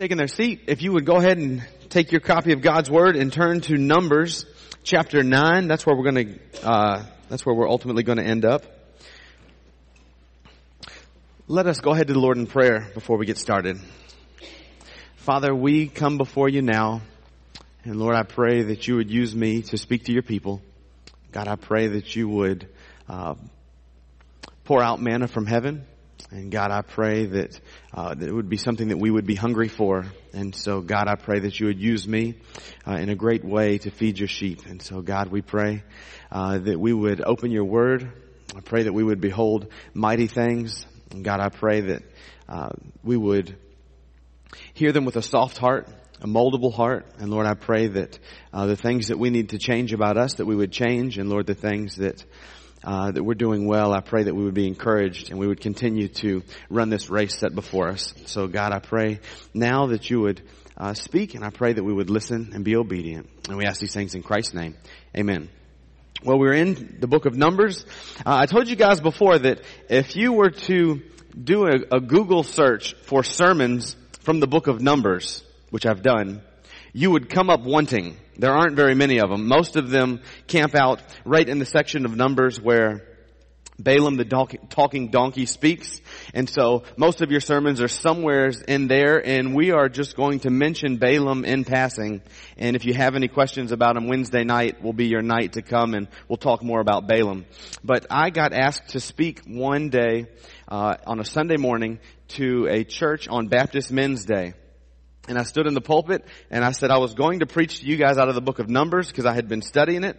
taking their seat, if you would go ahead and take your copy of God's Word and turn to Numbers chapter 9. That's where we're going to, uh, that's where we're ultimately going to end up. Let us go ahead to the Lord in prayer before we get started. Father, we come before you now, and Lord, I pray that you would use me to speak to your people. God, I pray that you would uh, pour out manna from heaven. And God, I pray that, uh, that it would be something that we would be hungry for. And so, God, I pray that you would use me uh, in a great way to feed your sheep. And so, God, we pray uh, that we would open your word. I pray that we would behold mighty things. And God, I pray that uh, we would hear them with a soft heart, a moldable heart. And Lord, I pray that uh, the things that we need to change about us, that we would change. And Lord, the things that uh, that we're doing well. I pray that we would be encouraged and we would continue to run this race set before us. So God, I pray now that you would uh, speak and I pray that we would listen and be obedient. And we ask these things in Christ's name. Amen. Well, we're in the book of Numbers. Uh, I told you guys before that if you were to do a, a Google search for sermons from the book of Numbers, which I've done, you would come up wanting. There aren't very many of them. Most of them camp out right in the section of Numbers where Balaam the talking donkey speaks. And so most of your sermons are somewhere in there and we are just going to mention Balaam in passing. And if you have any questions about him, Wednesday night will be your night to come and we'll talk more about Balaam. But I got asked to speak one day, uh, on a Sunday morning to a church on Baptist Men's Day. And I stood in the pulpit and I said I was going to preach to you guys out of the book of Numbers because I had been studying it.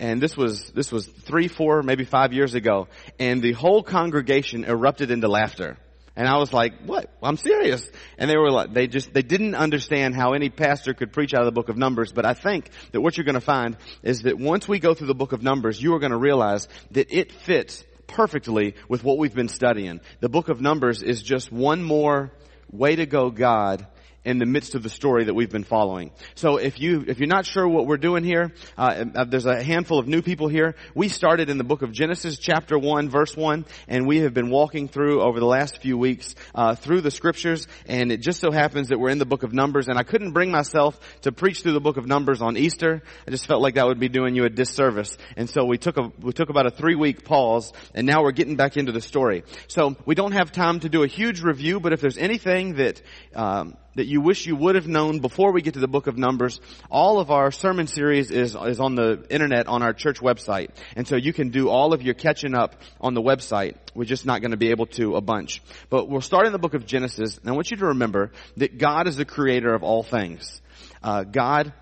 And this was, this was three, four, maybe five years ago. And the whole congregation erupted into laughter. And I was like, what? I'm serious. And they were like, they just, they didn't understand how any pastor could preach out of the book of Numbers. But I think that what you're going to find is that once we go through the book of Numbers, you are going to realize that it fits perfectly with what we've been studying. The book of Numbers is just one more way to go God in the midst of the story that we've been following. So if you, if you're not sure what we're doing here, uh, uh, there's a handful of new people here. We started in the book of Genesis chapter 1 verse 1 and we have been walking through over the last few weeks, uh, through the scriptures and it just so happens that we're in the book of Numbers and I couldn't bring myself to preach through the book of Numbers on Easter. I just felt like that would be doing you a disservice. And so we took a, we took about a three week pause and now we're getting back into the story. So we don't have time to do a huge review, but if there's anything that, um, that you wish you would have known before we get to the book of Numbers, all of our sermon series is, is on the internet on our church website. And so you can do all of your catching up on the website. We're just not going to be able to a bunch. But we'll start in the book of Genesis, and I want you to remember that God is the creator of all things. Uh, God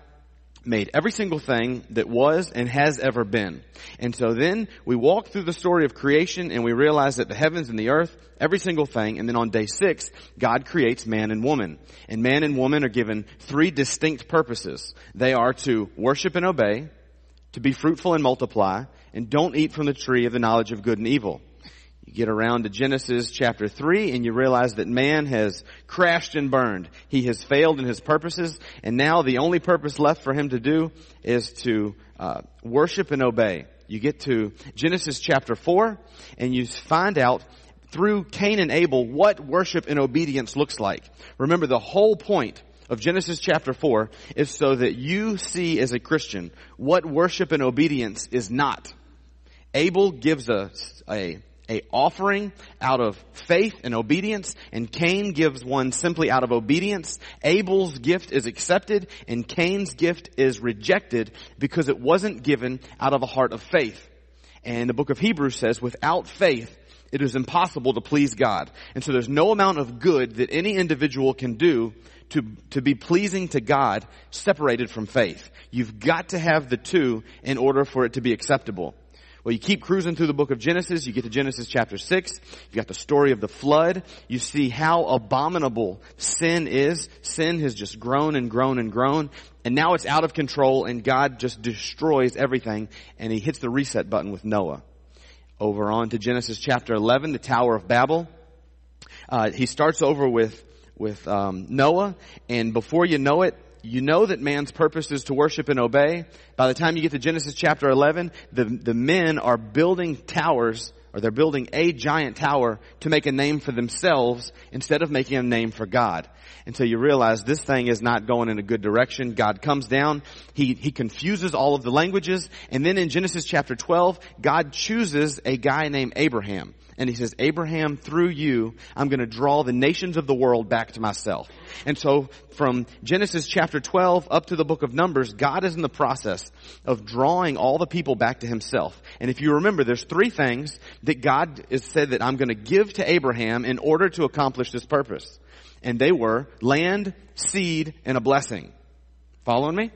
made every single thing that was and has ever been. And so then we walk through the story of creation and we realize that the heavens and the earth, every single thing, and then on day six, God creates man and woman. And man and woman are given three distinct purposes. They are to worship and obey, to be fruitful and multiply, and don't eat from the tree of the knowledge of good and evil. You get around to Genesis chapter 3 and you realize that man has crashed and burned. He has failed in his purposes and now the only purpose left for him to do is to uh, worship and obey. You get to Genesis chapter 4 and you find out through Cain and Abel what worship and obedience looks like. Remember the whole point of Genesis chapter 4 is so that you see as a Christian what worship and obedience is not. Abel gives us a a offering out of faith and obedience, and Cain gives one simply out of obedience. Abel's gift is accepted, and Cain's gift is rejected because it wasn't given out of a heart of faith. And the book of Hebrews says, without faith, it is impossible to please God. And so there's no amount of good that any individual can do to, to be pleasing to God separated from faith. You've got to have the two in order for it to be acceptable. Well, you keep cruising through the book of Genesis. You get to Genesis chapter 6. You got the story of the flood. You see how abominable sin is. Sin has just grown and grown and grown. And now it's out of control and God just destroys everything and he hits the reset button with Noah. Over on to Genesis chapter 11, the Tower of Babel. Uh, he starts over with with um, Noah, and before you know it, you know that man's purpose is to worship and obey. By the time you get to Genesis chapter 11, the, the men are building towers or they're building a giant tower to make a name for themselves instead of making a name for God. Until you realize this thing is not going in a good direction. God comes down, He, He confuses all of the languages, and then in Genesis chapter 12, God chooses a guy named Abraham. And he says, Abraham, through you, I'm going to draw the nations of the world back to myself. And so from Genesis chapter 12 up to the book of Numbers, God is in the process of drawing all the people back to himself. And if you remember, there's three things that God has said that I'm going to give to Abraham in order to accomplish this purpose. And they were land, seed, and a blessing. Following me?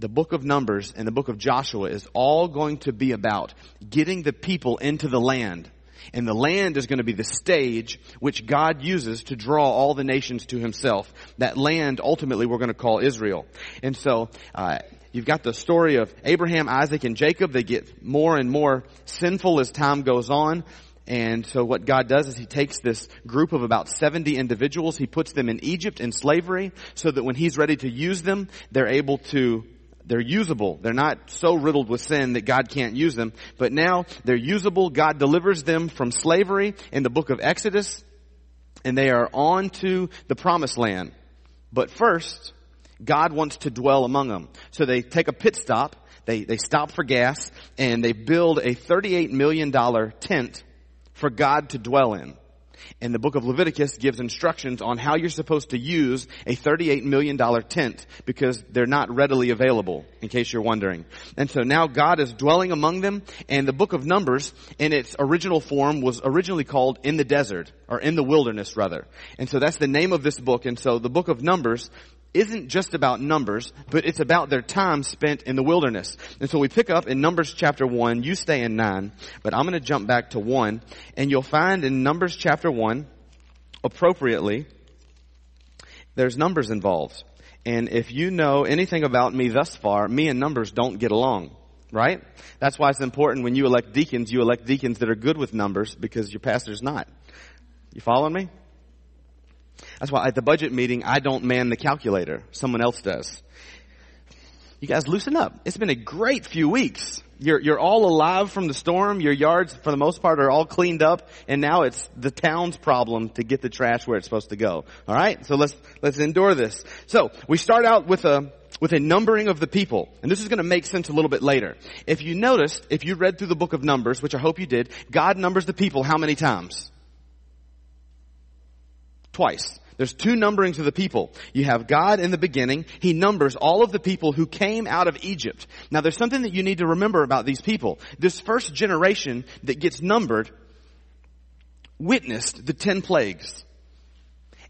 the book of Numbers and the book of Joshua is all going to be about getting the people into the land and the land is going to be the stage which God uses to draw all the nations to himself. That land ultimately we're going to call Israel. And so, uh, You've got the story of Abraham, Isaac, and Jacob. They get more and more sinful as time goes on. And so what God does is He takes this group of about 70 individuals, He puts them in Egypt in slavery so that when He's ready to use them, they're able to they're usable. They're not so riddled with sin that God can't use them. But now they're usable. God delivers them from slavery in the book of Exodus. And they are on to the promised land. But first, God wants to dwell among them. So they take a pit stop. They, they stop for gas and they build a $38 million tent for God to dwell in. And the book of Leviticus gives instructions on how you're supposed to use a $38 million tent because they're not readily available, in case you're wondering. And so now God is dwelling among them and the book of Numbers in its original form was originally called In the Desert, or In the Wilderness rather. And so that's the name of this book. And so the book of Numbers isn't just about numbers, but it's about their time spent in the wilderness. And so we pick up in Numbers chapter 1, you stay in 9, but I'm going to jump back to 1, and you'll find in Numbers chapter 1, appropriately, there's numbers involved. And if you know anything about me thus far, me and numbers don't get along. Right? That's why it's important when you elect deacons, you elect deacons that are good with numbers because your pastor's not. You following me? That's why at the budget meeting, I don't man the calculator. Someone else does. You guys loosen up. It's been a great few weeks. You're, you're all alive from the storm. Your yards, for the most part, are all cleaned up. And now it's the town's problem to get the trash where it's supposed to go. Alright? So let's, let's endure this. So, we start out with a, with a numbering of the people. And this is going to make sense a little bit later. If you noticed, if you read through the book of Numbers, which I hope you did, God numbers the people how many times? Twice. There's two numberings of the people. You have God in the beginning. He numbers all of the people who came out of Egypt. Now there's something that you need to remember about these people. This first generation that gets numbered witnessed the ten plagues.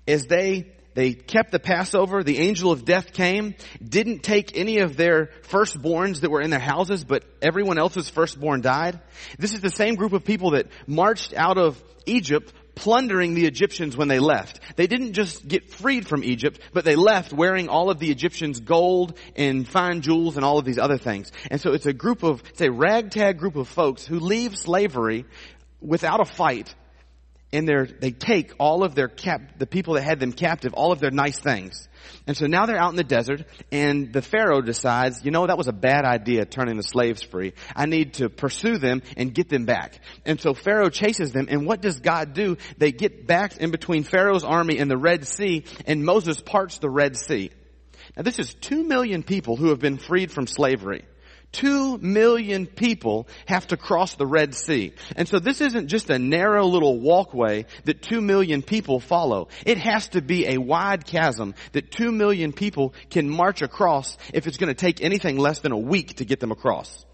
As they they kept the Passover. The angel of death came, didn't take any of their firstborns that were in their houses, but everyone else's firstborn died. This is the same group of people that marched out of Egypt plundering the Egyptians when they left. They didn't just get freed from Egypt, but they left wearing all of the Egyptians' gold and fine jewels and all of these other things. And so it's a group of, it's a ragtag group of folks who leave slavery without a fight and they they take all of their cap, the people that had them captive, all of their nice things. And so now they're out in the desert and the Pharaoh decides, you know, that was a bad idea turning the slaves free. I need to pursue them and get them back. And so Pharaoh chases them and what does God do? They get back in between Pharaoh's army and the Red Sea and Moses parts the Red Sea. Now this is two million people who have been freed from slavery. Two million people have to cross the Red Sea. And so this isn't just a narrow little walkway that two million people follow. It has to be a wide chasm that two million people can march across if it's going to take anything less than a week to get them across.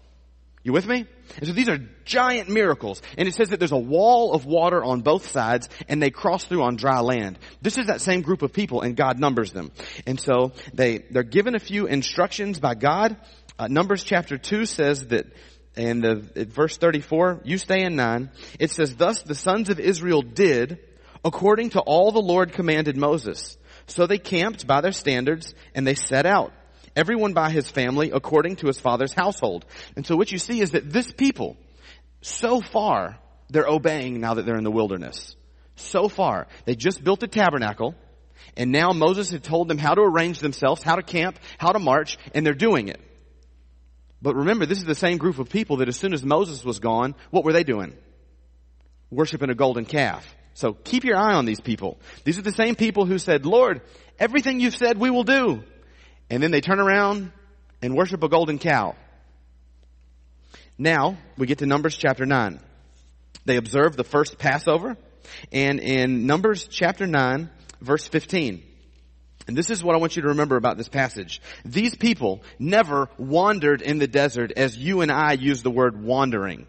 You with me? And so these are giant miracles. And it says that there's a wall of water on both sides and they cross through on dry land. This is that same group of people and God numbers them. And so they, they're given a few instructions by God uh, Numbers chapter 2 says that in the verse 34, you stay in 9, it says, Thus the sons of Israel did according to all the Lord commanded Moses. So they camped by their standards and they set out. Everyone by his family according to his father's household. And so what you see is that this people, so far, they're obeying now that they're in the wilderness. So far, they just built a tabernacle and now Moses had told them how to arrange themselves, how to camp, how to march, and they're doing it. But remember, this is the same group of people that as soon as Moses was gone, what were they doing? worshiping a golden calf. So keep your eye on these people. These are the same people who said, Lord, everything you've said we will do. And then they turn around and worship a golden cow. Now, we get to Numbers chapter 9. They observe the first Passover. And in Numbers chapter 9, verse 15, and this is what I want you to remember about this passage. These people never wandered in the desert as you and I use the word wandering.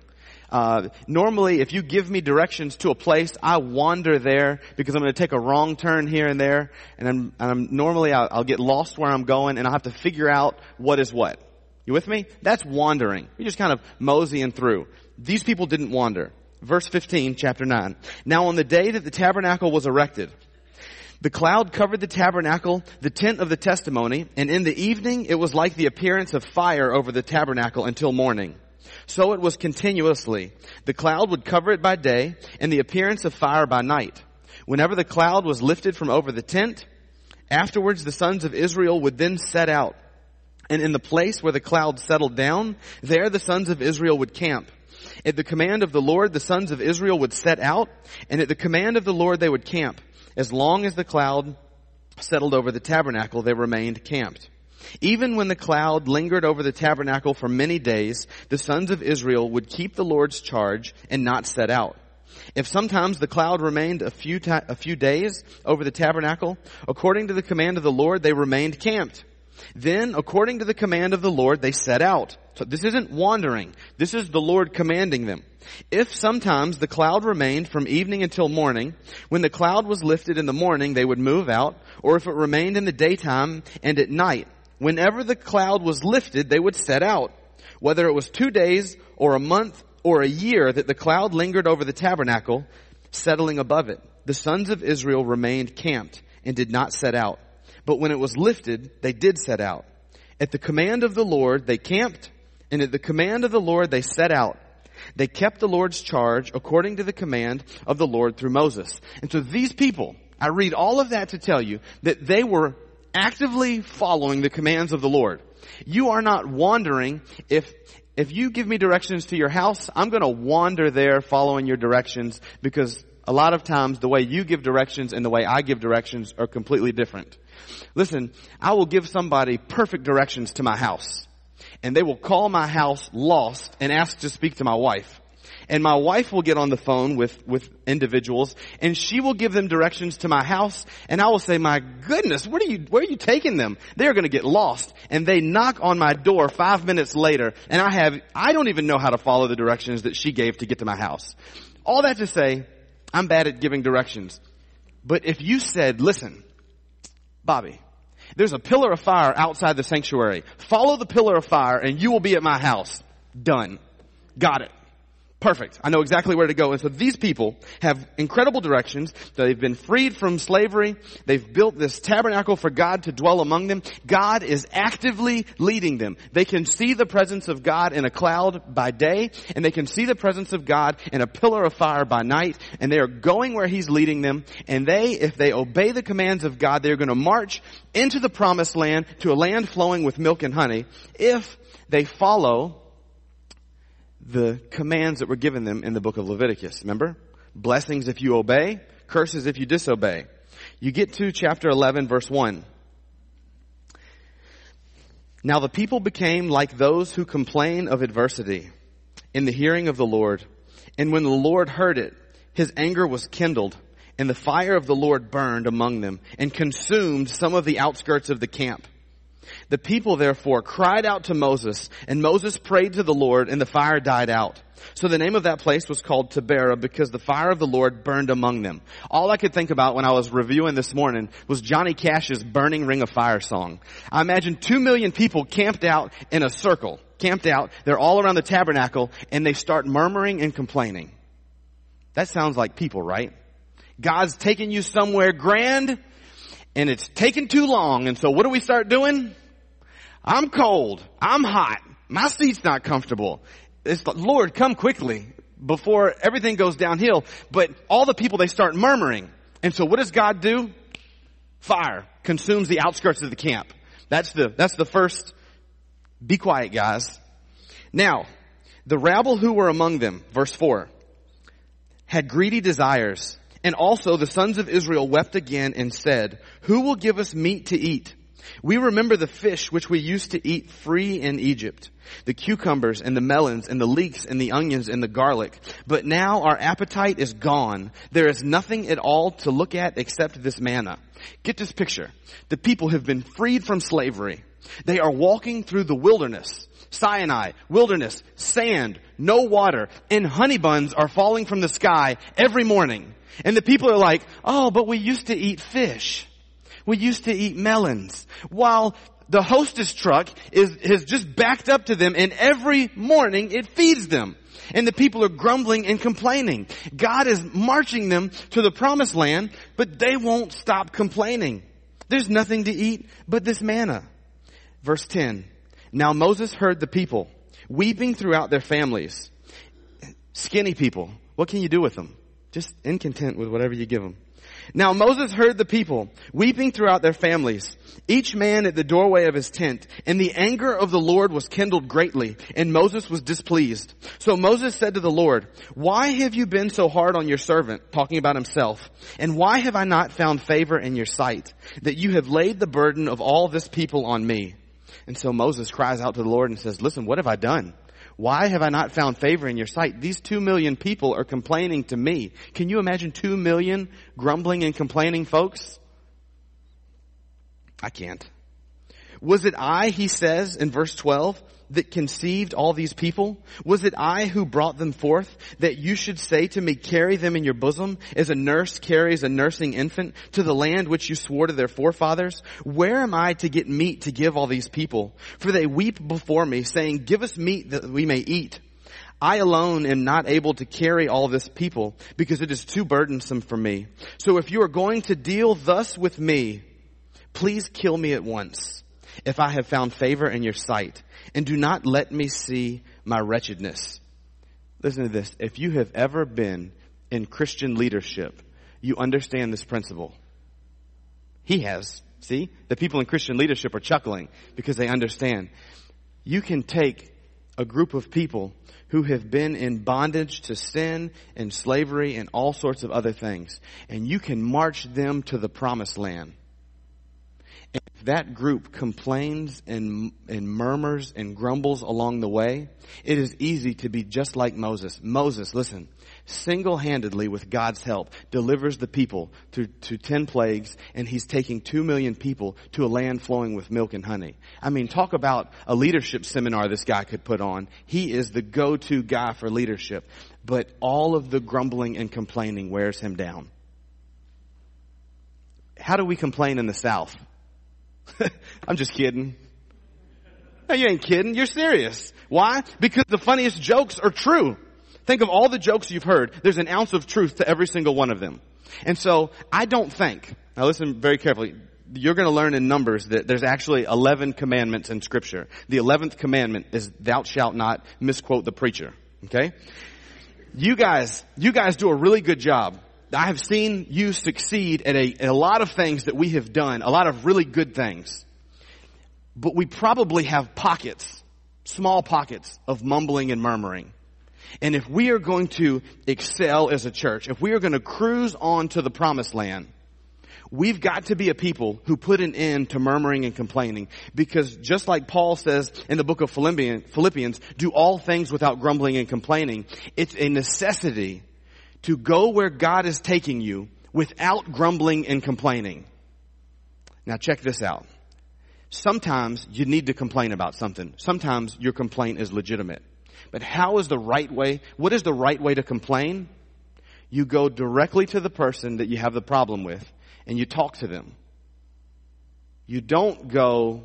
Uh, normally, if you give me directions to a place, I wander there because I'm going to take a wrong turn here and there, and I'm, I'm normally I'll, I'll, get lost where I'm going, and I'll have to figure out what is what. You with me? That's wandering. You're just kind of moseying through. These people didn't wander. Verse 15, chapter 9. Now on the day that the tabernacle was erected, the cloud covered the tabernacle, the tent of the testimony, and in the evening it was like the appearance of fire over the tabernacle until morning. So it was continuously. The cloud would cover it by day, and the appearance of fire by night. Whenever the cloud was lifted from over the tent, afterwards the sons of Israel would then set out. And in the place where the cloud settled down, there the sons of Israel would camp. At the command of the Lord, the sons of Israel would set out, and at the command of the Lord they would camp. As long as the cloud settled over the tabernacle, they remained camped. Even when the cloud lingered over the tabernacle for many days, the sons of Israel would keep the Lord's charge and not set out. If sometimes the cloud remained a few, ta- a few days over the tabernacle, according to the command of the Lord, they remained camped. Then, according to the command of the Lord, they set out. So this isn't wandering. This is the Lord commanding them. If sometimes the cloud remained from evening until morning, when the cloud was lifted in the morning, they would move out, or if it remained in the daytime and at night, whenever the cloud was lifted, they would set out. Whether it was two days or a month or a year that the cloud lingered over the tabernacle, settling above it, the sons of Israel remained camped and did not set out. But when it was lifted, they did set out. At the command of the Lord, they camped, and at the command of the Lord, they set out. They kept the Lord's charge according to the command of the Lord through Moses. And so these people, I read all of that to tell you that they were actively following the commands of the Lord. You are not wandering if if you give me directions to your house, I'm going to wander there following your directions because a lot of times the way you give directions and the way I give directions are completely different. Listen, I will give somebody perfect directions to my house. And they will call my house lost and ask to speak to my wife. And my wife will get on the phone with, with individuals and she will give them directions to my house and I will say, my goodness, what are you, where are you taking them? They're going to get lost. And they knock on my door five minutes later and I have, I don't even know how to follow the directions that she gave to get to my house. All that to say, I'm bad at giving directions. But if you said, listen, Bobby, there's a pillar of fire outside the sanctuary. Follow the pillar of fire and you will be at my house. Done. Got it. Perfect. I know exactly where to go. And so these people have incredible directions. They've been freed from slavery. They've built this tabernacle for God to dwell among them. God is actively leading them. They can see the presence of God in a cloud by day, and they can see the presence of God in a pillar of fire by night, and they are going where He's leading them. And they, if they obey the commands of God, they're going to march into the promised land to a land flowing with milk and honey if they follow the commands that were given them in the book of Leviticus. Remember? Blessings if you obey, curses if you disobey. You get to chapter 11 verse 1. Now the people became like those who complain of adversity in the hearing of the Lord. And when the Lord heard it, his anger was kindled and the fire of the Lord burned among them and consumed some of the outskirts of the camp. The people therefore cried out to Moses, and Moses prayed to the Lord, and the fire died out. So the name of that place was called Taberah because the fire of the Lord burned among them. All I could think about when I was reviewing this morning was Johnny Cash's Burning Ring of Fire song. I imagine two million people camped out in a circle, camped out, they're all around the tabernacle, and they start murmuring and complaining. That sounds like people, right? God's taking you somewhere grand, and it's taking too long, and so what do we start doing? I'm cold. I'm hot. My seat's not comfortable. It's like, Lord, come quickly before everything goes downhill. But all the people, they start murmuring. And so what does God do? Fire consumes the outskirts of the camp. That's the, that's the first, be quiet guys. Now, the rabble who were among them, verse 4, had greedy desires. And also the sons of Israel wept again and said, who will give us meat to eat? We remember the fish which we used to eat free in Egypt, the cucumbers and the melons and the leeks and the onions and the garlic. But now our appetite is gone. There is nothing at all to look at except this manna. Get this picture. The people have been freed from slavery. They are walking through the wilderness. Sinai, wilderness, sand, no water, and honey buns are falling from the sky every morning. And the people are like, oh, but we used to eat fish. We used to eat melons. While the hostess truck is, has just backed up to them and every morning it feeds them. And the people are grumbling and complaining. God is marching them to the promised land, but they won't stop complaining. There's nothing to eat but this manna. Verse 10. Now Moses heard the people weeping throughout their families. Skinny people. What can you do with them? Just incontent with whatever you give them. Now Moses heard the people weeping throughout their families, each man at the doorway of his tent, and the anger of the Lord was kindled greatly, and Moses was displeased. So Moses said to the Lord, why have you been so hard on your servant, talking about himself, and why have I not found favor in your sight, that you have laid the burden of all this people on me? And so Moses cries out to the Lord and says, listen, what have I done? Why have I not found favor in your sight? These two million people are complaining to me. Can you imagine two million grumbling and complaining folks? I can't. Was it I, he says in verse 12, that conceived all these people? Was it I who brought them forth that you should say to me, carry them in your bosom as a nurse carries a nursing infant to the land which you swore to their forefathers? Where am I to get meat to give all these people? For they weep before me saying, give us meat that we may eat. I alone am not able to carry all this people because it is too burdensome for me. So if you are going to deal thus with me, please kill me at once if I have found favor in your sight and do not let me see my wretchedness. Listen to this. If you have ever been in Christian leadership, you understand this principle. He has. See? The people in Christian leadership are chuckling because they understand. You can take a group of people who have been in bondage to sin and slavery and all sorts of other things, and you can march them to the promised land that group complains and, and murmurs and grumbles along the way, it is easy to be just like Moses. Moses, listen, single-handedly with God's help delivers the people to, to ten plagues and he's taking two million people to a land flowing with milk and honey. I mean, talk about a leadership seminar this guy could put on. He is the go-to guy for leadership. But all of the grumbling and complaining wears him down. How do we complain in the South? I'm just kidding. No, you ain't kidding. You're serious. Why? Because the funniest jokes are true. Think of all the jokes you've heard. There's an ounce of truth to every single one of them. And so I don't think, now listen very carefully, you're going to learn in Numbers that there's actually 11 commandments in scripture. The 11th commandment is thou shalt not misquote the preacher. Okay? You guys, you guys do a really good job I have seen you succeed at a, at a lot of things that we have done, a lot of really good things. But we probably have pockets, small pockets of mumbling and murmuring. And if we are going to excel as a church, if we are going to cruise on to the promised land, we've got to be a people who put an end to murmuring and complaining. Because just like Paul says in the book of Philippians, do all things without grumbling and complaining, it's a necessity to go where God is taking you without grumbling and complaining. Now check this out. Sometimes you need to complain about something. Sometimes your complaint is legitimate. But how is the right way? What is the right way to complain? You go directly to the person that you have the problem with and you talk to them. You don't go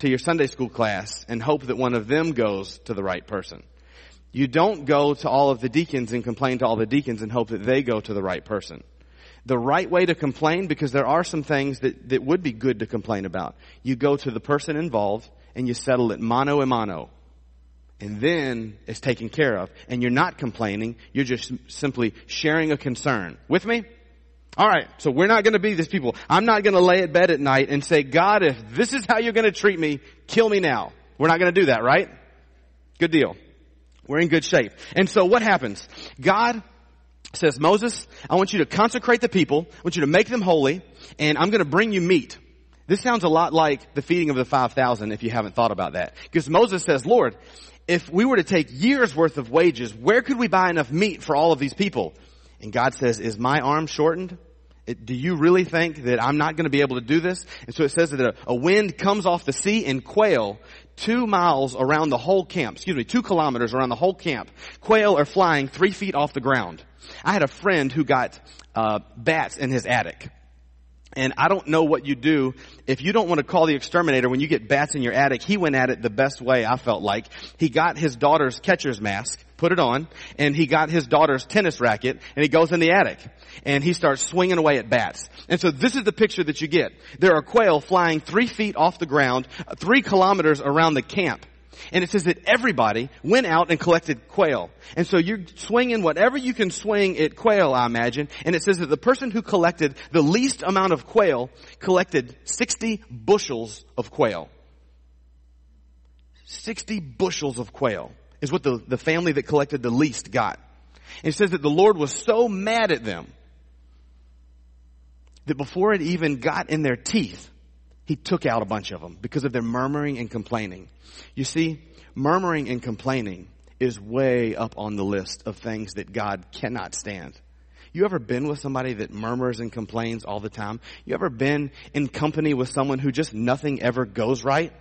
to your Sunday school class and hope that one of them goes to the right person. You don't go to all of the deacons and complain to all the deacons and hope that they go to the right person. The right way to complain, because there are some things that, that would be good to complain about. You go to the person involved and you settle it mano a mano. And then it's taken care of. And you're not complaining, you're just simply sharing a concern. With me? Alright, so we're not gonna be these people. I'm not gonna lay at bed at night and say, God, if this is how you're gonna treat me, kill me now. We're not gonna do that, right? Good deal. We're in good shape. And so what happens? God says, Moses, I want you to consecrate the people. I want you to make them holy and I'm going to bring you meat. This sounds a lot like the feeding of the 5,000 if you haven't thought about that. Because Moses says, Lord, if we were to take years worth of wages, where could we buy enough meat for all of these people? And God says, is my arm shortened? Do you really think that I'm not going to be able to do this? And so it says that a, wind comes off the sea and quail two miles around the whole camp, excuse me, two kilometers around the whole camp. Quail are flying three feet off the ground. I had a friend who got uh, bats in his attic. And I don't know what you do if you don't want to call the exterminator when you get bats in your attic. He went at it the best way I felt like. He got his daughter's catcher's mask, put it on, and he got his daughter's tennis racket, and he goes in the attic. And he starts swinging away at bats. And so this is the picture that you get. There are quail flying three feet off the ground, three kilometers around the camp. And it says that everybody went out and collected quail. And so you're swinging whatever you can swing at quail, I imagine. And it says that the person who collected the least amount of quail collected 60 bushels of quail. 60 bushels of quail is what the, the family that collected the least got. And it says that the Lord was so mad at them that before it even got in their teeth, he took out a bunch of them because of their murmuring and complaining. You see, murmuring and complaining is way up on the list of things that God cannot stand. You ever been with somebody that murmurs and complains all the time? You ever been in company with someone who just nothing ever goes right?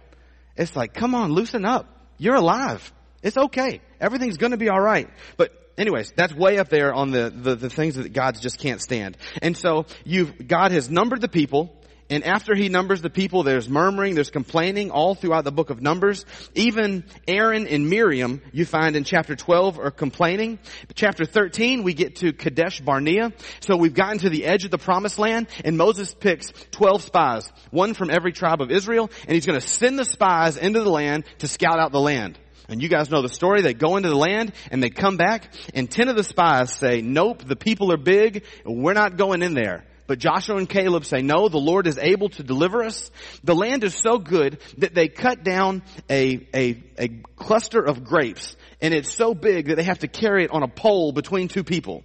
It's like, come on, loosen up. You're alive. It's okay. Everything's gonna be alright. But anyways, that's way up there on the, the, the things that God just can't stand. And so you've, God has numbered the people. And after he numbers the people, there's murmuring, there's complaining all throughout the book of Numbers. Even Aaron and Miriam, you find in chapter 12 are complaining. Chapter 13, we get to Kadesh Barnea. So we've gotten to the edge of the promised land and Moses picks 12 spies, one from every tribe of Israel, and he's going to send the spies into the land to scout out the land. And you guys know the story. They go into the land and they come back and 10 of the spies say, nope, the people are big. We're not going in there. But Joshua and Caleb say, no, the Lord is able to deliver us. The land is so good that they cut down a, a, a cluster of grapes and it's so big that they have to carry it on a pole between two people.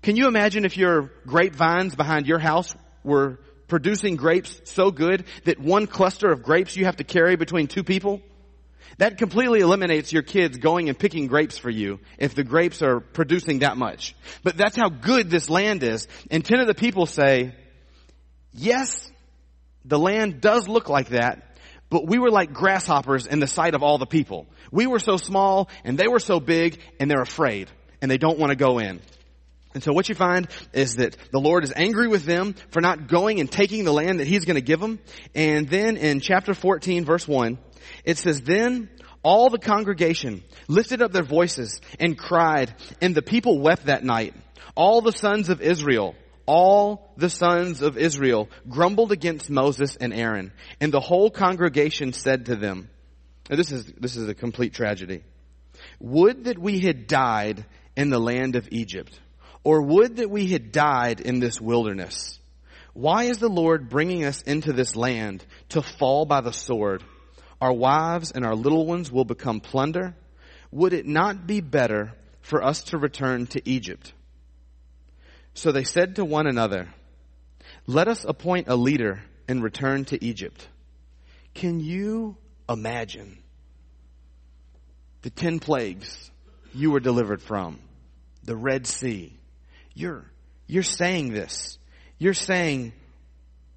Can you imagine if your grapevines behind your house were producing grapes so good that one cluster of grapes you have to carry between two people? That completely eliminates your kids going and picking grapes for you if the grapes are producing that much. But that's how good this land is. And ten of the people say, yes, the land does look like that, but we were like grasshoppers in the sight of all the people. We were so small and they were so big and they're afraid and they don't want to go in. And so what you find is that the Lord is angry with them for not going and taking the land that He's going to give them. And then in chapter 14 verse 1, it says, then all the congregation lifted up their voices and cried, and the people wept that night. All the sons of Israel, all the sons of Israel grumbled against Moses and Aaron, and the whole congregation said to them, this is, this is a complete tragedy. Would that we had died in the land of Egypt, or would that we had died in this wilderness. Why is the Lord bringing us into this land to fall by the sword? Our wives and our little ones will become plunder, would it not be better for us to return to Egypt? So they said to one another, let us appoint a leader and return to Egypt. Can you imagine the ten plagues you were delivered from? The Red Sea. You're, you're saying this. You're saying,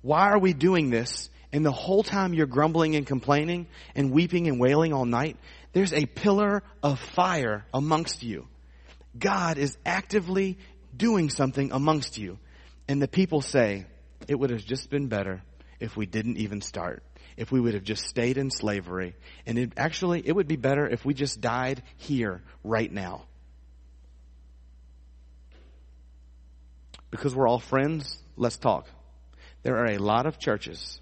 why are we doing this? And the whole time you're grumbling and complaining and weeping and wailing all night, there's a pillar of fire amongst you. God is actively doing something amongst you. And the people say, it would have just been better if we didn't even start. If we would have just stayed in slavery. And it actually, it would be better if we just died here right now. Because we're all friends, let's talk. There are a lot of churches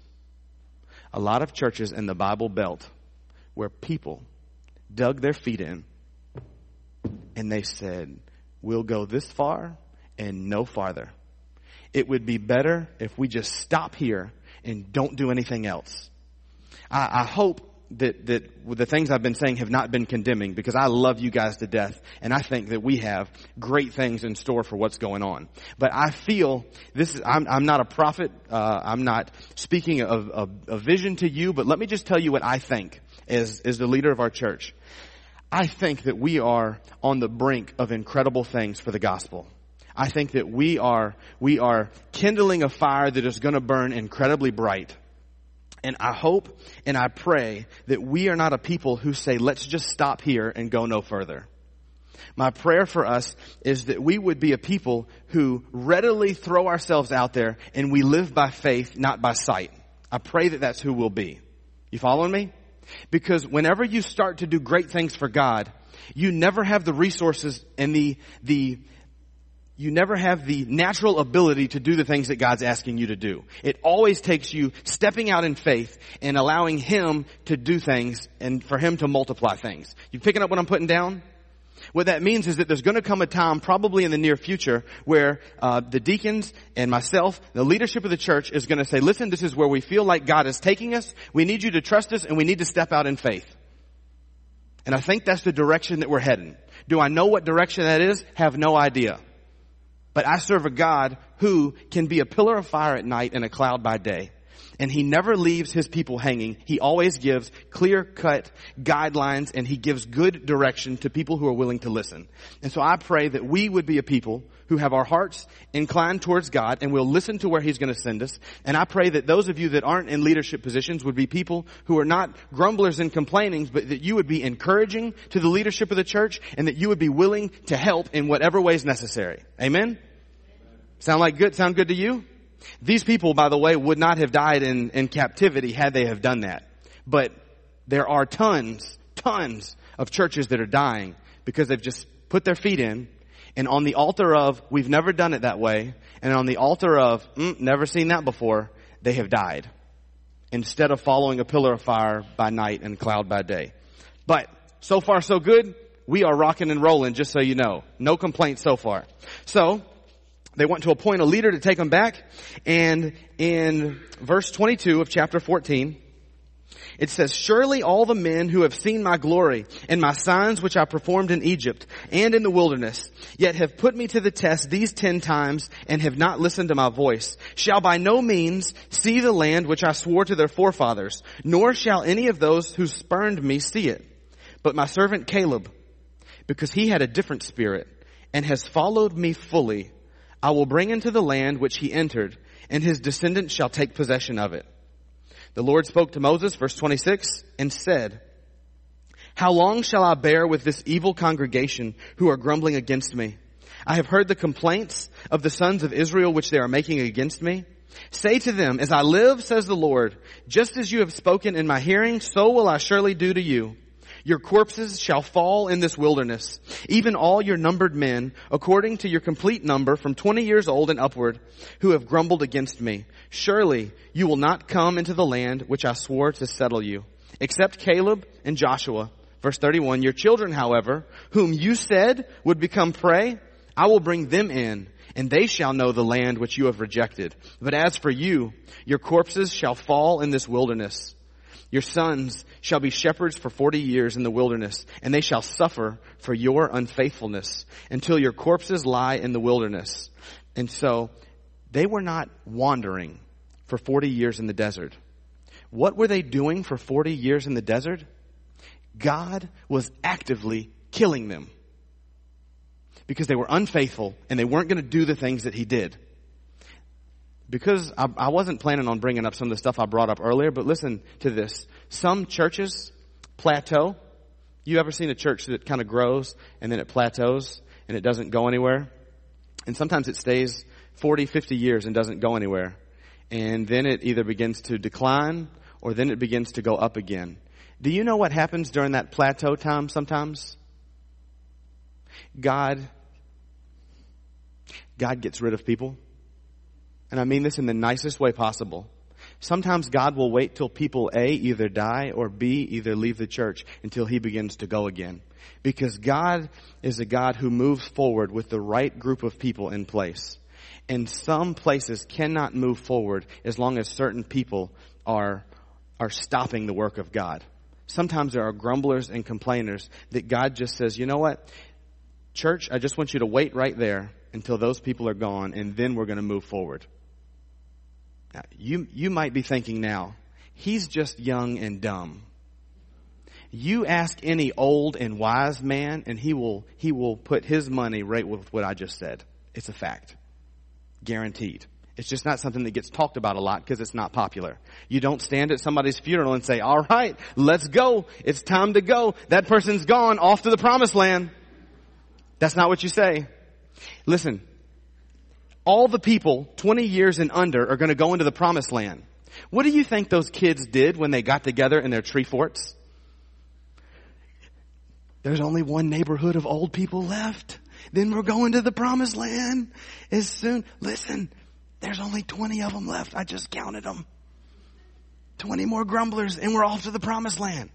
a lot of churches in the Bible Belt where people dug their feet in and they said, we'll go this far and no farther. It would be better if we just stop here and don't do anything else. I, I hope that, that the things I've been saying have not been condemning because I love you guys to death and I think that we have great things in store for what's going on. But I feel this is, I'm, I'm not a prophet, uh, I'm not speaking of, a vision to you, but let me just tell you what I think as, as the leader of our church. I think that we are on the brink of incredible things for the gospel. I think that we are, we are kindling a fire that is going to burn incredibly bright. And I hope and I pray that we are not a people who say, let's just stop here and go no further. My prayer for us is that we would be a people who readily throw ourselves out there and we live by faith, not by sight. I pray that that's who we'll be. You following me? Because whenever you start to do great things for God, you never have the resources and the, the, you never have the natural ability to do the things that God's asking you to do. It always takes you stepping out in faith and allowing Him to do things and for Him to multiply things. You picking up what I'm putting down? What that means is that there's going to come a time, probably in the near future, where uh, the deacons and myself, the leadership of the church, is going to say, "Listen, this is where we feel like God is taking us. We need you to trust us, and we need to step out in faith." And I think that's the direction that we're heading. Do I know what direction that is? Have no idea. But I serve a God who can be a pillar of fire at night and a cloud by day. And he never leaves his people hanging. He always gives clear cut guidelines and he gives good direction to people who are willing to listen. And so I pray that we would be a people who have our hearts inclined towards God and will listen to where he's going to send us. And I pray that those of you that aren't in leadership positions would be people who are not grumblers and complainings, but that you would be encouraging to the leadership of the church and that you would be willing to help in whatever way is necessary. Amen? Sound like good? Sound good to you? These people, by the way, would not have died in, in captivity had they have done that. But there are tons, tons of churches that are dying because they've just put their feet in and on the altar of, we've never done it that way, and on the altar of, mm, never seen that before, they have died. Instead of following a pillar of fire by night and cloud by day. But, so far so good, we are rocking and rolling, just so you know. No complaints so far. So, they want to appoint a leader to take them back. And in verse 22 of chapter 14, it says, surely all the men who have seen my glory and my signs which I performed in Egypt and in the wilderness, yet have put me to the test these ten times and have not listened to my voice, shall by no means see the land which I swore to their forefathers, nor shall any of those who spurned me see it. But my servant Caleb, because he had a different spirit and has followed me fully, I will bring into the land which he entered, and his descendants shall take possession of it. The Lord spoke to Moses, verse 26, and said, How long shall I bear with this evil congregation who are grumbling against me? I have heard the complaints of the sons of Israel which they are making against me. Say to them, as I live, says the Lord, just as you have spoken in my hearing, so will I surely do to you. Your corpses shall fall in this wilderness, even all your numbered men, according to your complete number from 20 years old and upward, who have grumbled against me. Surely you will not come into the land which I swore to settle you, except Caleb and Joshua. Verse 31, your children, however, whom you said would become prey, I will bring them in, and they shall know the land which you have rejected. But as for you, your corpses shall fall in this wilderness. Your sons shall be shepherds for forty years in the wilderness, and they shall suffer for your unfaithfulness until your corpses lie in the wilderness. And so they were not wandering for 40 years in the desert. What were they doing for 40 years in the desert? God was actively killing them because they were unfaithful and they weren't going to do the things that he did because I, I, wasn't planning on bringing up some of the stuff I brought up earlier, but listen to this. Some churches plateau. You ever seen a church that kind of grows and then it plateaus and it doesn't go anywhere? And sometimes it stays 40, 50 years and doesn't go anywhere. And then it either begins to decline or then it begins to go up again. Do you know what happens during that plateau time sometimes? God, God gets rid of people and I mean this in the nicest way possible. Sometimes God will wait till people A, either die or B, either leave the church until he begins to go again. Because God is a God who moves forward with the right group of people in place. And some places cannot move forward as long as certain people are, are stopping the work of God. sometimes there are grumblers and complainers that God just says, you know what? Church, I just want you to wait right there until those people are gone and then we're going to move forward. Now, you, you might be thinking now, he's just young and dumb. You ask any old and wise man and he will, he will put his money right with what I just said. It's a fact. Guaranteed. It's just not something that gets talked about a lot because it's not popular. You don't stand at somebody's funeral and say, all right, let's go. It's time to go. That person's gone off to the promised land. That's not what you say. Listen, all the people 20 years and under are going to go into the promised land. What do you think those kids did when they got together in their tree forts? There's only one neighborhood of old people left. Then we're going to the promised land as soon. Listen, there's only 20 of them left. I just counted them. 20 more grumblers and we're off to the promised land.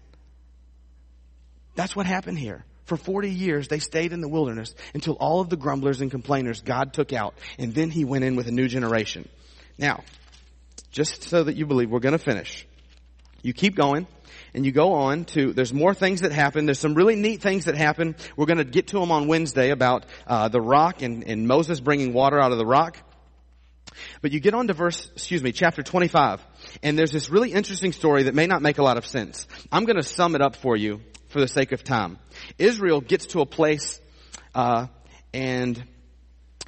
That's what happened here. For 40 years, they stayed in the wilderness until all of the grumblers and complainers God took out, and then He went in with a new generation. Now, just so that you believe, we're going to finish. You keep going, and you go on to, there's more things that happen. There's some really neat things that happen. We're going to get to them on Wednesday about uh, the rock and, and Moses bringing water out of the rock. But you get on to verse, excuse me, chapter 25, and there's this really interesting story that may not make a lot of sense. I'm going to sum it up for you for the sake of time. Israel gets to a place, uh, and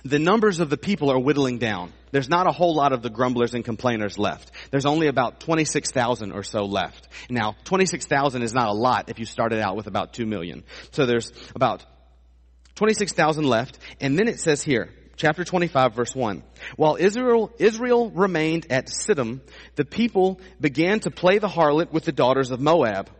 the numbers of the people are whittling down. There's not a whole lot of the grumblers and complainers left. There's only about 26,000 or so left. Now, 26,000 is not a lot if you started out with about 2 million. So there's about 26,000 left, and then it says here, chapter 25 verse 1. While Israel, Israel remained at Shittim, the people began to play the harlot with the daughters of Moab.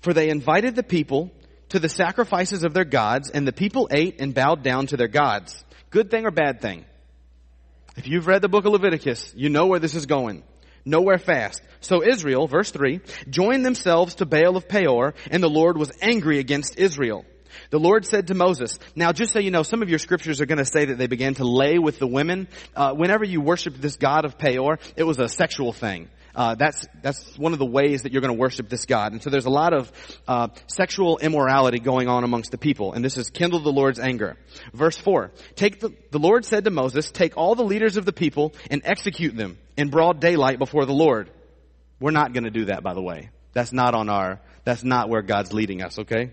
For they invited the people to the sacrifices of their gods, and the people ate and bowed down to their gods. Good thing or bad thing? If you've read the book of Leviticus, you know where this is going. Nowhere fast. So Israel, verse 3, joined themselves to Baal of Peor, and the Lord was angry against Israel. The Lord said to Moses, now just so you know, some of your scriptures are going to say that they began to lay with the women. Uh, whenever you worshiped this God of Peor, it was a sexual thing. Uh, that's that's one of the ways that you're going to worship this God. And so there's a lot of uh, sexual immorality going on amongst the people, and this has kindled the Lord's anger. Verse four: Take the, the Lord said to Moses, "Take all the leaders of the people and execute them in broad daylight before the Lord." We're not going to do that, by the way. That's not on our. That's not where God's leading us. Okay.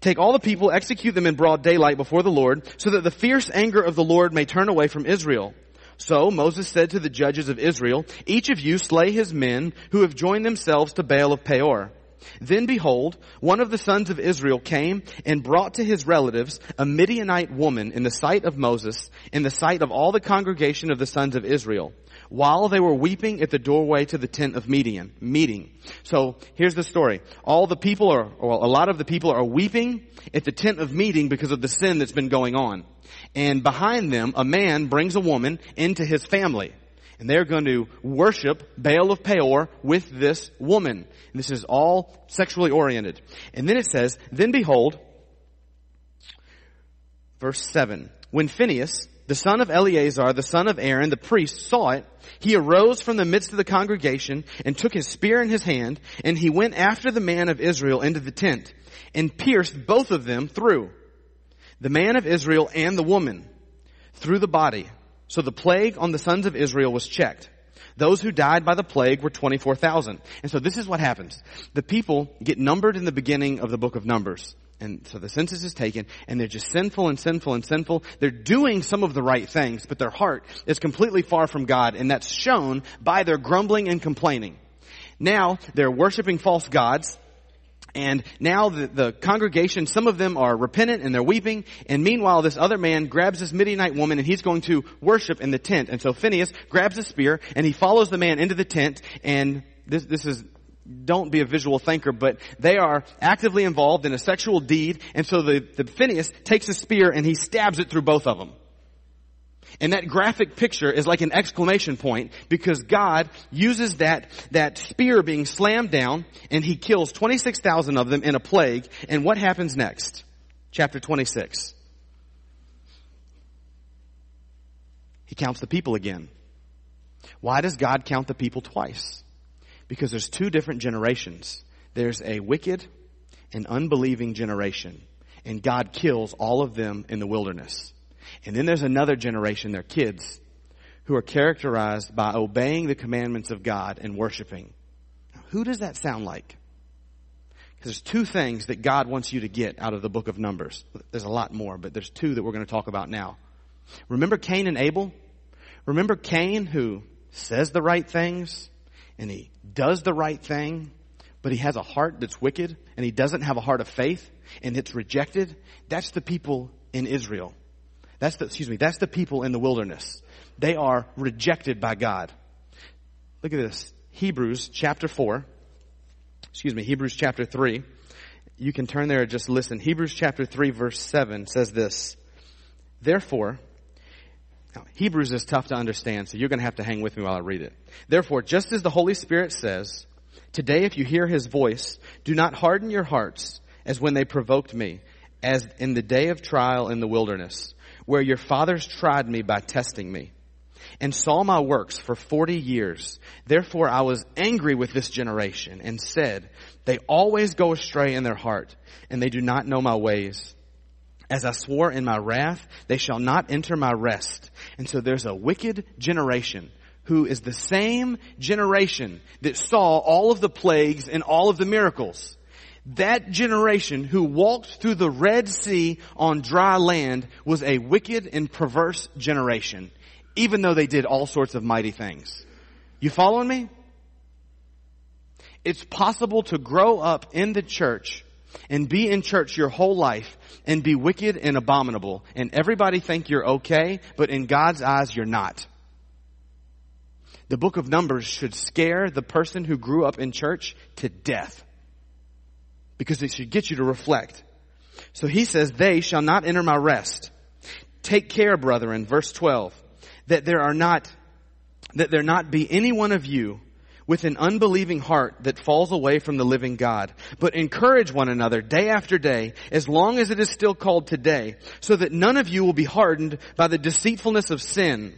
Take all the people, execute them in broad daylight before the Lord, so that the fierce anger of the Lord may turn away from Israel. So Moses said to the judges of Israel, each of you slay his men who have joined themselves to Baal of Peor. Then behold, one of the sons of Israel came and brought to his relatives a Midianite woman in the sight of Moses, in the sight of all the congregation of the sons of Israel while they were weeping at the doorway to the tent of Midian, meeting. So here's the story. All the people are, or a lot of the people are weeping at the tent of meeting because of the sin that's been going on. And behind them, a man brings a woman into his family. And they're going to worship Baal of Peor with this woman. And this is all sexually oriented. And then it says, then behold, verse 7, when Phineas, the son of Eleazar, the son of Aaron, the priest, saw it, he arose from the midst of the congregation and took his spear in his hand, and he went after the man of Israel into the tent, and pierced both of them through, the man of Israel and the woman, through the body. So the plague on the sons of Israel was checked. Those who died by the plague were 24,000. And so this is what happens. The people get numbered in the beginning of the book of Numbers. And so the census is taken and they're just sinful and sinful and sinful. They're doing some of the right things, but their heart is completely far from God and that's shown by their grumbling and complaining. Now they're worshiping false gods and now the, the, congregation, some of them are repentant and they're weeping. And meanwhile, this other man grabs this Midianite woman and he's going to worship in the tent. And so Phineas grabs a spear and he follows the man into the tent. And this, this is don't be a visual thinker, but they are actively involved in a sexual deed, and so the, the Phineas takes a spear and he stabs it through both of them. And that graphic picture is like an exclamation point because God uses that, that spear being slammed down and he kills 26,000 of them in a plague. And what happens next? Chapter 26. He counts the people again. Why does God count the people twice? because there's two different generations there's a wicked and unbelieving generation and God kills all of them in the wilderness. And then there's another generation, their kids, who are characterized by obeying the commandments of God and worshiping. Who does that sound like? Because there's two things that God wants you to get out of the book of Numbers. There's a lot more, but there's two that we're going to talk about now. Remember Cain and Abel? Remember Cain who says the right things and he does the right thing, but he has a heart that's wicked and he doesn't have a heart of faith and it's rejected? That's the people in Israel. That's the, excuse me, that's the people in the wilderness. They are rejected by God. Look at this. Hebrews chapter 4. Excuse me, Hebrews chapter 3. You can turn there and just listen. Hebrews chapter 3 verse 7 says this. Therefore, now, Hebrews is tough to understand, so you're going to have to hang with me while I read it. Therefore, just as the Holy Spirit says, Today if you hear His voice, do not harden your hearts as when they provoked me, as in the day of trial in the wilderness, where your fathers tried me by testing me and saw my works for 40 years. Therefore I was angry with this generation and said, they always go astray in their heart and they do not know my ways. As I swore in my wrath, they shall not enter my rest. And so there's a wicked generation who is the same generation that saw all of the plagues and all of the miracles. That generation who walked through the Red Sea on dry land was a wicked and perverse generation even though they did all sorts of mighty things. You following me? It's possible to grow up in the church and be in church your whole life and be wicked and abominable and everybody think you're okay, but in God's eyes you're not. The book of Numbers should scare the person who grew up in church to death because it should get you to reflect. So he says, they shall not enter my rest. Take care, brethren, verse 12 that there are not, that there not be any one of you with an unbelieving heart that falls away from the living God, but encourage one another day after day, as long as it is still called today, so that none of you will be hardened by the deceitfulness of sin.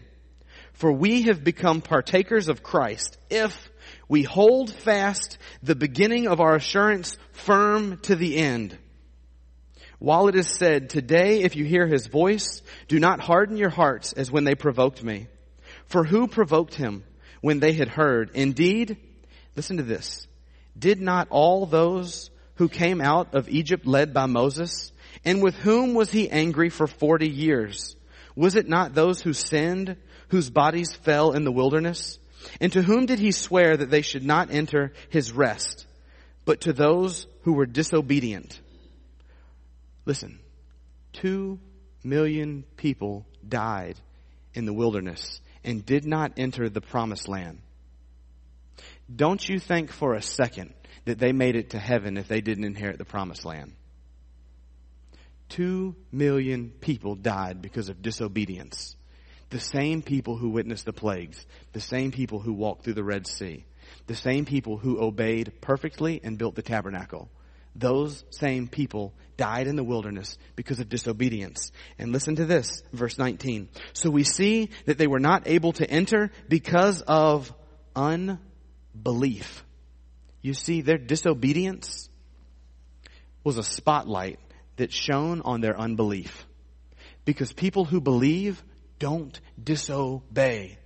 For we have become partakers of Christ if we hold fast the beginning of our assurance firm to the end. While it is said, today if you hear his voice, do not harden your hearts as when they provoked me. For who provoked him when they had heard? Indeed, listen to this. Did not all those who came out of Egypt led by Moses? And with whom was he angry for forty years? Was it not those who sinned, whose bodies fell in the wilderness? And to whom did he swear that they should not enter his rest, but to those who were disobedient? Listen, two million people died in the wilderness and did not enter the promised land. Don't you think for a second that they made it to heaven if they didn't inherit the promised land? Two million people died because of disobedience. The same people who witnessed the plagues, the same people who walked through the Red Sea, the same people who obeyed perfectly and built the tabernacle those same people died in the wilderness because of disobedience. And listen to this, verse 19. So we see that they were not able to enter because of unbelief. You see, their disobedience was a spotlight that shone on their unbelief. Because people who believe don't disobey.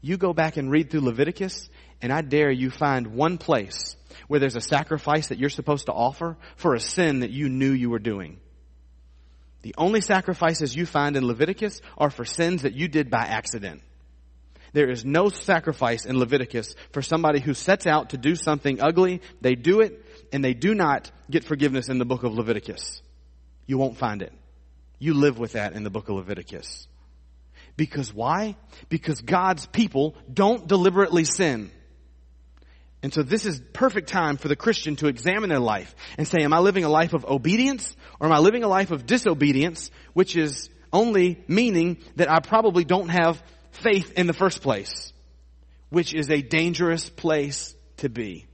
You go back and read through Leviticus, and I dare you find one place where there's a sacrifice that you're supposed to offer for a sin that you knew you were doing. The only sacrifices you find in Leviticus are for sins that you did by accident. There is no sacrifice in Leviticus for somebody who sets out to do something ugly. They do it and they do not get forgiveness in the book of Leviticus. You won't find it. You live with that in the book of Leviticus. Because why? Because God's people don't deliberately sin. And so this is perfect time for the Christian to examine their life and say, am I living a life of obedience or am I living a life of disobedience, which is only meaning that I probably don't have faith in the first place, which is a dangerous place to be.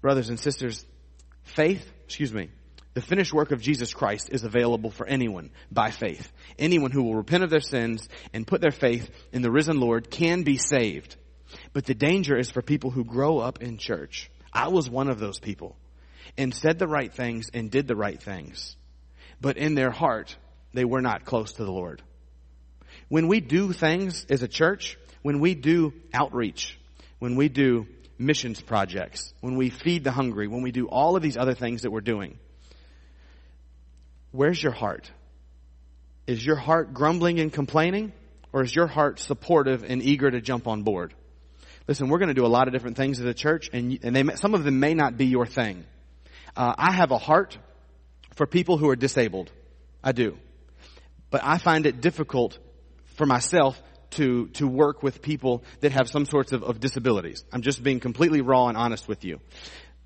Brothers and sisters, faith, excuse me, the finished work of Jesus Christ is available for anyone by faith. Anyone who will repent of their sins and put their faith in the risen Lord can be saved. But the danger is for people who grow up in church I was one of those people and said the right things and did the right things. But in their heart, they were not close to the Lord. When we do things as a church, when we do outreach, when we do missions projects, when we feed the hungry, when we do all of these other things that we're doing, where's your heart? Is your heart grumbling and complaining? Or is your heart supportive and eager to jump on board? Listen, we're going to do a lot of different things as a church, and, and they, some of them may not be your thing. Uh, I have a heart for people who are disabled. I do. But I find it difficult for myself to, to work with people that have some sorts of, of disabilities. I'm just being completely raw and honest with you.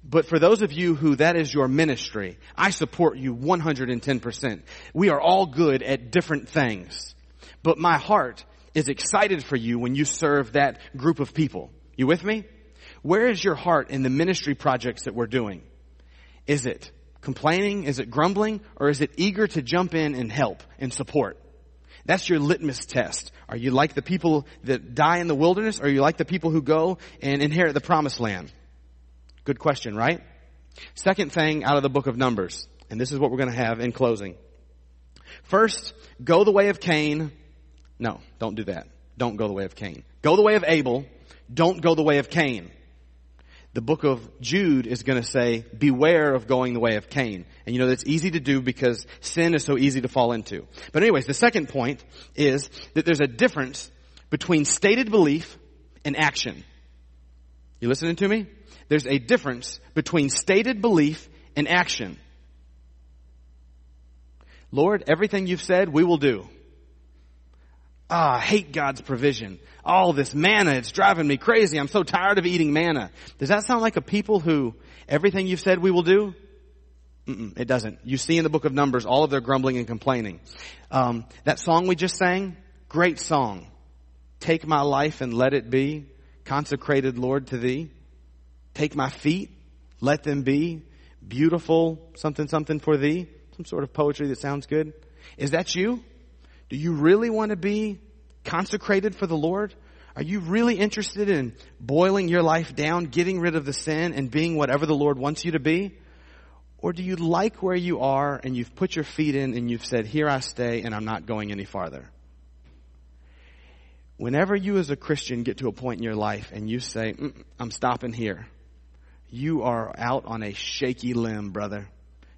But for those of you who that is your ministry, I support you 110%. We are all good at different things. But my heart is excited for you when you serve that group of people. You with me? Where is your heart in the ministry projects that we're doing? Is it complaining? Is it grumbling? Or is it eager to jump in and help and support? That's your litmus test. Are you like the people that die in the wilderness? Or are you like the people who go and inherit the promised land? Good question, right? Second thing out of the book of Numbers, and this is what we're going to have in closing. First, go the way of Cain. No, don't do that. Don't go the way of Cain. Go the way of Abel. Don't go the way of Cain the book of Jude is going to say, beware of going the way of Cain. And you know, that's easy to do because sin is so easy to fall into. But anyways, the second point is that there's a difference between stated belief and action. You listening to me? There's a difference between stated belief and action. Lord, everything you've said, we will do. Ah, I hate God's provision. All this manna, it's driving me crazy. I'm so tired of eating manna. Does that sound like a people who everything you've said we will do? Mm-mm, it doesn't. You see in the book of Numbers all of their grumbling and complaining. Um, that song we just sang, great song. Take my life and let it be consecrated, Lord, to thee. Take my feet, let them be beautiful, something, something for thee. Some sort of poetry that sounds good. Is that you? Do you really want to be consecrated for the Lord? Are you really interested in boiling your life down, getting rid of the sin, and being whatever the Lord wants you to be? Or do you like where you are and you've put your feet in and you've said, here I stay and I'm not going any farther? Whenever you as a Christian get to a point in your life and you say, mm, I'm stopping here, you are out on a shaky limb, brother.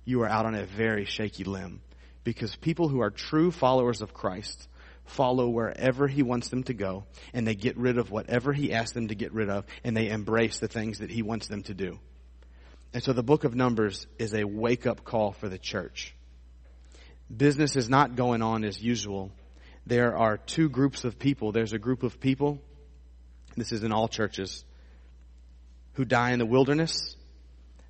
You are out on a very shaky limb. Because people who are true followers of Christ follow wherever He wants them to go, and they get rid of whatever He asks them to get rid of, and they embrace the things that He wants them to do. And so the book of Numbers is a wake up call for the church. Business is not going on as usual. There are two groups of people. There's a group of people, this is in all churches, who die in the wilderness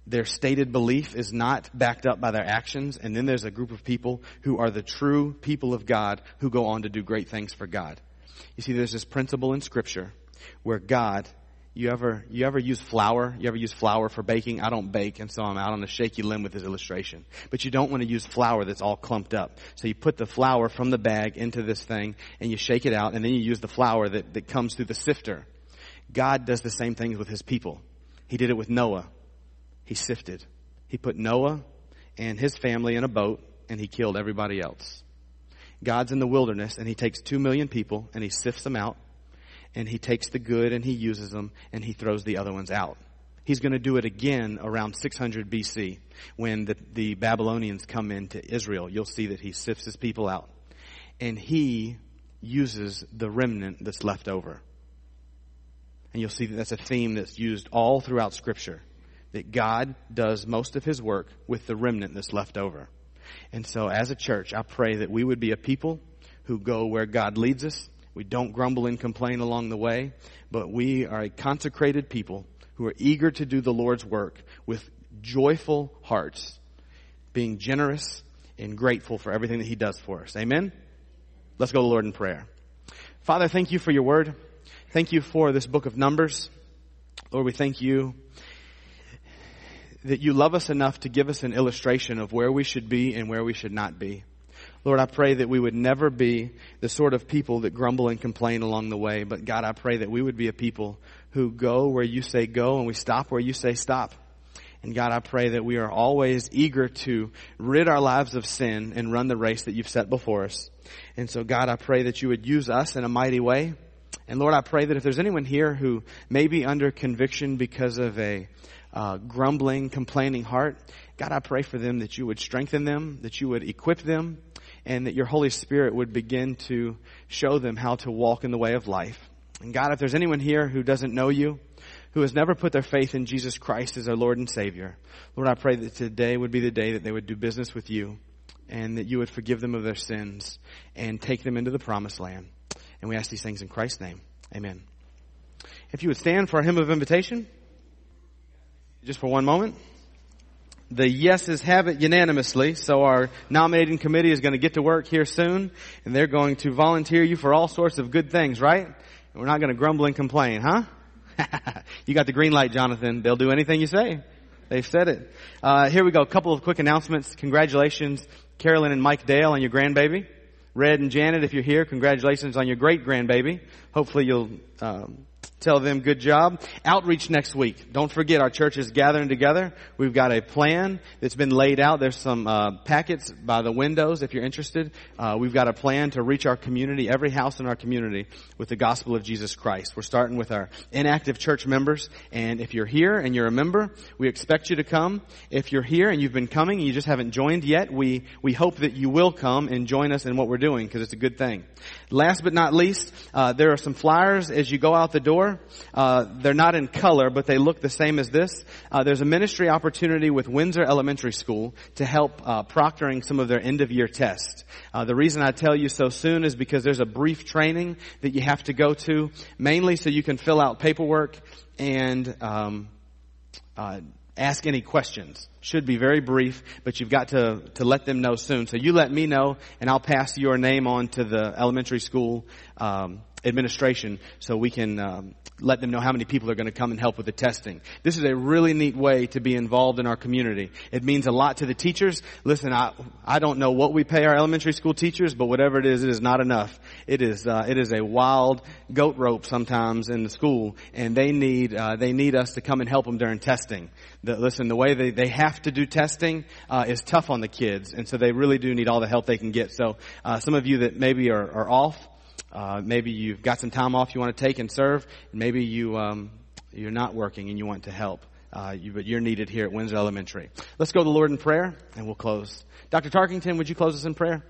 their stated belief is not backed up by their actions. And then there's a group of people who are the true people of God who go on to do great things for God. You see, there's this principle in scripture where God, you ever, you ever use flour? You ever use flour for baking? I don't bake, and so I'm out on a shaky limb with this illustration. But you don't want to use flour that's all clumped up. So you put the flour from the bag into this thing, and you shake it out, and then you use the flour that, that comes through the sifter. God does the same things with His people. He did it with Noah he sifted. He put Noah and his family in a boat and he killed everybody else. God's in the wilderness and he takes two million people and he sifts them out and he takes the good and he uses them and he throws the other ones out. He's going to do it again around 600 BC when the, the Babylonians come into Israel. You'll see that he sifts his people out and he uses the remnant that's left over. And you'll see that that's a theme that's used all throughout scripture that God does most of his work with the remnant that's left over. And so as a church, I pray that we would be a people who go where God leads us. We don't grumble and complain along the way, but we are a consecrated people who are eager to do the Lord's work with joyful hearts, being generous and grateful for everything that he does for us. Amen? Let's go to the Lord in prayer. Father, thank you for your word. Thank you for this book of Numbers. Lord, we thank you that you love us enough to give us an illustration of where we should be and where we should not be. Lord, I pray that we would never be the sort of people that grumble and complain along the way, but God, I pray that we would be a people who go where you say go and we stop where you say stop. And God, I pray that we are always eager to rid our lives of sin and run the race that you've set before us. And so God, I pray that you would use us in a mighty way. And Lord, I pray that if there's anyone here who may be under conviction because of a uh, grumbling, complaining heart, God, I pray for them that you would strengthen them, that you would equip them, and that your Holy Spirit would begin to show them how to walk in the way of life. And God, if there's anyone here who doesn't know you, who has never put their faith in Jesus Christ as our Lord and Savior, Lord, I pray that today would be the day that they would do business with you and that you would forgive them of their sins and take them into the promised land. And we ask these things in Christ's name. Amen. If you would stand for a hymn of invitation, just for one moment. The yeses have it unanimously, so our nominating committee is going to get to work here soon, and they're going to volunteer you for all sorts of good things, right? We're not going to grumble and complain, huh? you got the green light, Jonathan. They'll do anything you say. They've said it. Uh, here we go. A couple of quick announcements. Congratulations, Carolyn and Mike Dale on your grandbaby. Red and Janet, if you're here, congratulations on your great grandbaby. Hopefully you'll um, Tell them good job. Outreach next week. Don't forget our church is gathering together. We've got a plan that's been laid out. There's some uh, packets by the windows if you're interested. Uh, we've got a plan to reach our community, every house in our community, with the gospel of Jesus Christ. We're starting with our inactive church members, and if you're here and you're a member, we expect you to come. If you're here and you've been coming and you just haven't joined yet, we we hope that you will come and join us in what we're doing because it's a good thing. Last but not least, uh, there are some flyers as you go out the door. Uh, they're not in color, but they look the same as this. Uh, there's a ministry opportunity with Windsor Elementary School to help uh, proctoring some of their end of year tests. Uh, the reason I tell you so soon is because there's a brief training that you have to go to, mainly so you can fill out paperwork and um, uh, ask any questions. Should be very brief, but you've got to, to let them know soon. So you let me know, and I'll pass your name on to the elementary school um, administration so we can um, let them know how many people are going to come and help with the testing. This is a really neat way to be involved in our community. It means a lot to the teachers. Listen, I I don't know what we pay our elementary school teachers, but whatever it is, it is not enough. It is uh, it is a wild goat rope sometimes in the school, and they need uh, they need us to come and help them during testing. The, listen, the way they they have to do testing uh, is tough on the kids, and so they really do need all the help they can get. So uh, some of you that maybe are, are off uh, maybe you've got some time off you want to take and serve. Maybe you um, you're not working and you want to help. Uh, you, but you're needed here at Windsor Elementary. Let's go to the Lord in prayer, and we'll close. Dr. Tarkington, would you close us in prayer?